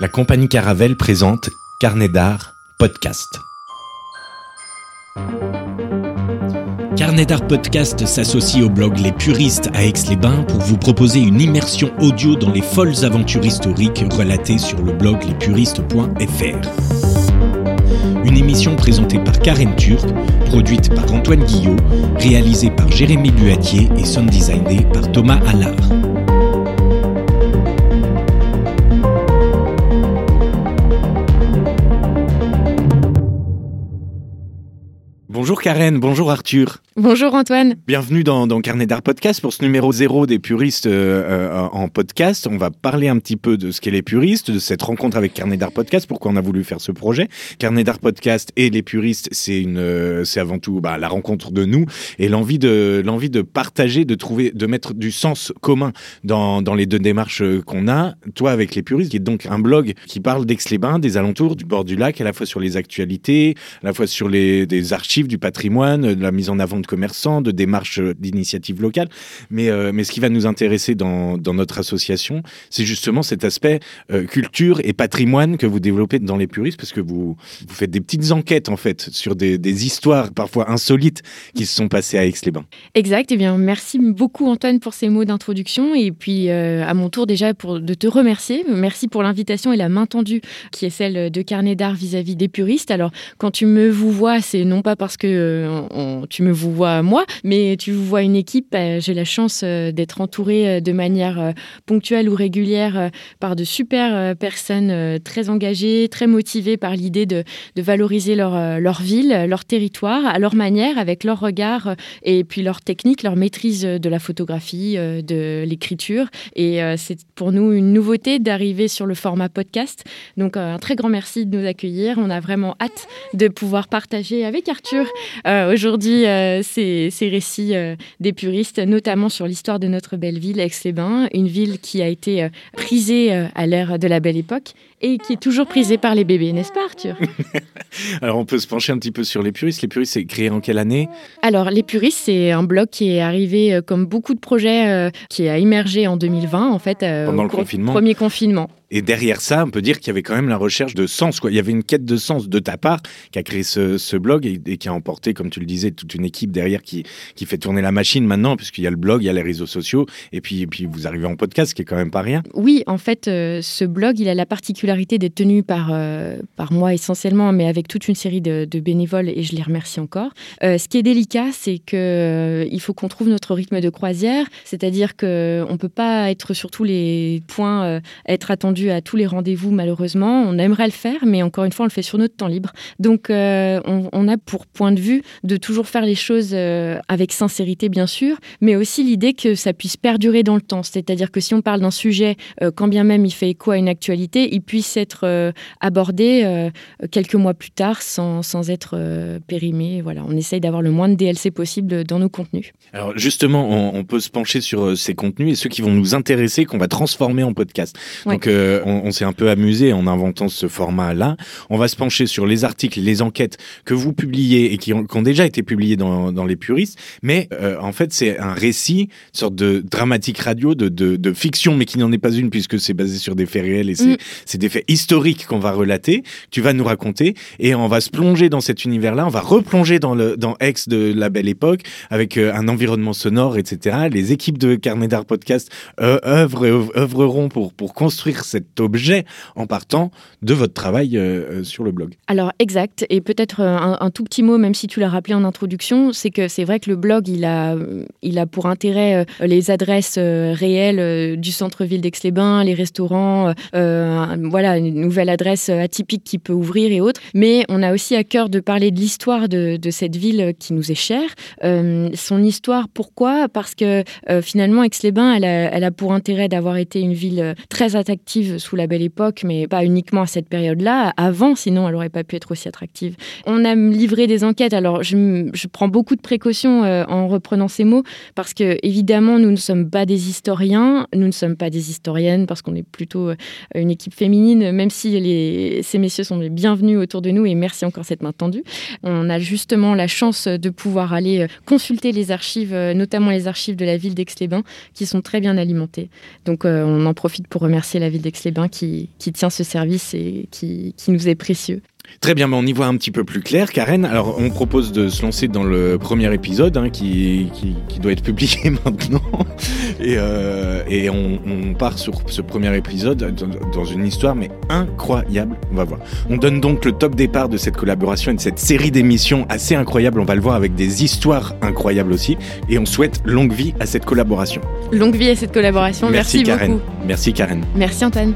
La compagnie Caravelle présente Carnet d'art podcast. Carnet d'art podcast s'associe au blog Les Puristes à Aix-les-Bains pour vous proposer une immersion audio dans les folles aventures historiques relatées sur le blog lespuristes.fr. Une émission présentée par Karen Turc, produite par Antoine Guillot, réalisée par Jérémy Buatier et sound designée par Thomas Allard. Bonjour Karen, bonjour Arthur. Bonjour Antoine. Bienvenue dans, Carnet d'Art Podcast pour ce numéro zéro des puristes euh, euh, en podcast. On va parler un petit peu de ce qu'est les puristes, de cette rencontre avec Carnet d'Art Podcast, pourquoi on a voulu faire ce projet. Carnet d'Art Podcast et les puristes, c'est une, euh, c'est avant tout bah, la rencontre de nous et l'envie de, l'envie de partager, de trouver, de mettre du sens commun dans, dans les deux démarches qu'on a. Toi avec les puristes, qui est donc un blog qui parle d'Aix-les-Bains, des alentours, du bord du lac, à la fois sur les actualités, à la fois sur les des archives, du patrimoine, de la mise en avant de commerçants, de démarches d'initiatives locales. Mais, euh, mais ce qui va nous intéresser dans, dans notre association, c'est justement cet aspect euh, culture et patrimoine que vous développez dans les puristes, parce que vous, vous faites des petites enquêtes, en fait, sur des, histoires parfois insolites qui se sont passées à Aix-les-Bains. Exact. Eh bien, merci beaucoup, Antoine, pour ces mots d'introduction. Et puis, euh, à mon tour, déjà, pour, de te remercier. Merci pour l'invitation et la main tendue qui est celle de Carnet d'Art vis-à-vis des puristes. Alors, quand tu me vois, c'est non pas parce que tu me vous vois moi, mais tu vois une équipe. Euh, j'ai la chance euh, d'être entourée euh, de manière ponctuelle ou régulière par de super personnes très engagées, très motivées par l'idée de, valoriser leur ville, leur territoire, à leur manière, avec leur regard et puis leur technique, leur maîtrise de la photographie, de l'écriture. Et c'est pour nous une nouveauté d'arriver sur le format podcast. Donc un très grand merci de nous accueillir. On a vraiment hâte de pouvoir partager avec Arthur aujourd'hui ces, récits euh, des puristes, notamment sur l'histoire de notre belle ville, Aix-les-Bains, une ville qui a été euh, prisée euh, à l'ère de la belle époque et qui est toujours prisée par les bébés, n'est-ce pas Arthur? Alors on peut se pencher un petit peu sur les puristes. Les puristes, c'est créé en quelle année? Alors les puristes, c'est un blog qui est arrivé comme beaucoup de projets qui a émergé en 2020 en fait. Pendant le confinement. Premier confinement. Et derrière ça, on peut dire qu'il y avait quand même la recherche de sens. Quoi. Il y avait une quête de sens de ta part qui a créé ce, blog et, qui a emporté, comme tu le disais, toute une équipe derrière qui, qui fait tourner la machine maintenant, puisqu'il y a le blog, il y a les réseaux sociaux, et puis, et puis vous arrivez en podcast, ce qui est quand même pas rien. Oui, en fait, euh, ce blog, il a la particularité d'être tenu par, euh, par moi essentiellement, mais avec toute une série de, bénévoles, et je les remercie encore. Euh, ce qui est délicat, c'est qu'il il faut qu'on trouve notre rythme de croisière, c'est-à-dire qu'on ne peut pas être sur tous les points, être attendu à tous les rendez-vous, malheureusement. On aimerait le faire, mais encore une fois, on le fait sur notre temps libre. Donc, euh, on, a pour point de vue de toujours faire les choses euh, avec sincérité, bien sûr, mais aussi l'idée que ça puisse perdurer dans le temps. C'est-à-dire que si on parle d'un sujet, euh, quand bien même il fait écho à une actualité, il puisse être abordé quelques mois plus tard sans, sans être périmé. Voilà, on essaye d'avoir le moins de DLC possible dans nos contenus. Alors, justement, on, peut se pencher sur ces contenus et ceux qui vont nous intéresser, qu'on va transformer en podcast. Donc, euh, on, s'est un peu amusé en inventant ce format-là. On va se pencher sur les articles, les enquêtes que vous publiez et qui ont, déjà été publiés dans, Les Puristes. Mais euh, en fait, c'est un récit, une sorte de dramatique radio, de, fiction, mais qui n'en est pas une puisque c'est basé sur des faits réels et c'est mm. des faits historiques qu'on va relater, tu vas nous raconter. Et on va se plonger dans cet univers-là. On va replonger dans, le, dans Aix de la belle époque avec euh, un environnement sonore, etc. Les équipes de Carnet d'Art Podcast œuvreront pour, pour construire cet objet en partant de votre travail euh, euh, sur le blog. Alors exact, et peut-être euh, un, tout petit mot, même si tu l'as rappelé en introduction, c'est que c'est vrai que le blog, il a, il a pour intérêt les adresses réelles du centre-ville d'Aix-les-Bains, les restaurants, voilà, une nouvelle adresse atypique qui peut ouvrir et autres, mais on a aussi à cœur de parler de l'histoire de, cette ville qui nous est chère. son histoire, pourquoi? Parce que finalement, Aix-les-Bains, elle a, pour intérêt d'avoir été une ville très attractive sous la belle époque, mais pas uniquement à cette période-là. Avant, sinon, elle n'aurait pas pu être aussi attractive. On a livré des enquêtes. Alors, je, prends beaucoup de précautions euh, en reprenant ces mots, parce que, évidemment, nous ne sommes pas des historiens, nous ne sommes pas des historiennes, parce qu'on est plutôt euh, une équipe féminine même si ces messieurs sont bienvenus autour de nous, et merci encore cette main tendue. On a justement la chance de pouvoir aller consulter les archives, notamment les archives de la ville d'Aix-les-Bains, qui sont très bien alimentées. Donc on en profite pour remercier la ville d'Aix-les-Bains qui, tient ce service et qui, nous est précieux. Très bien, mais on y voit un petit peu plus clair. Karen, alors on propose de se lancer dans le premier épisode hein, qui, doit être publié maintenant. Et, euh, et on, on, part sur ce premier épisode dans, une histoire mais incroyable. On va voir. On donne donc le top départ de cette collaboration et de cette série d'émissions assez incroyable. On va le voir avec des histoires incroyables aussi. Et on souhaite longue vie à cette collaboration. Longue vie à cette collaboration. Merci, Merci Karen. Merci Karen. Merci Antoine.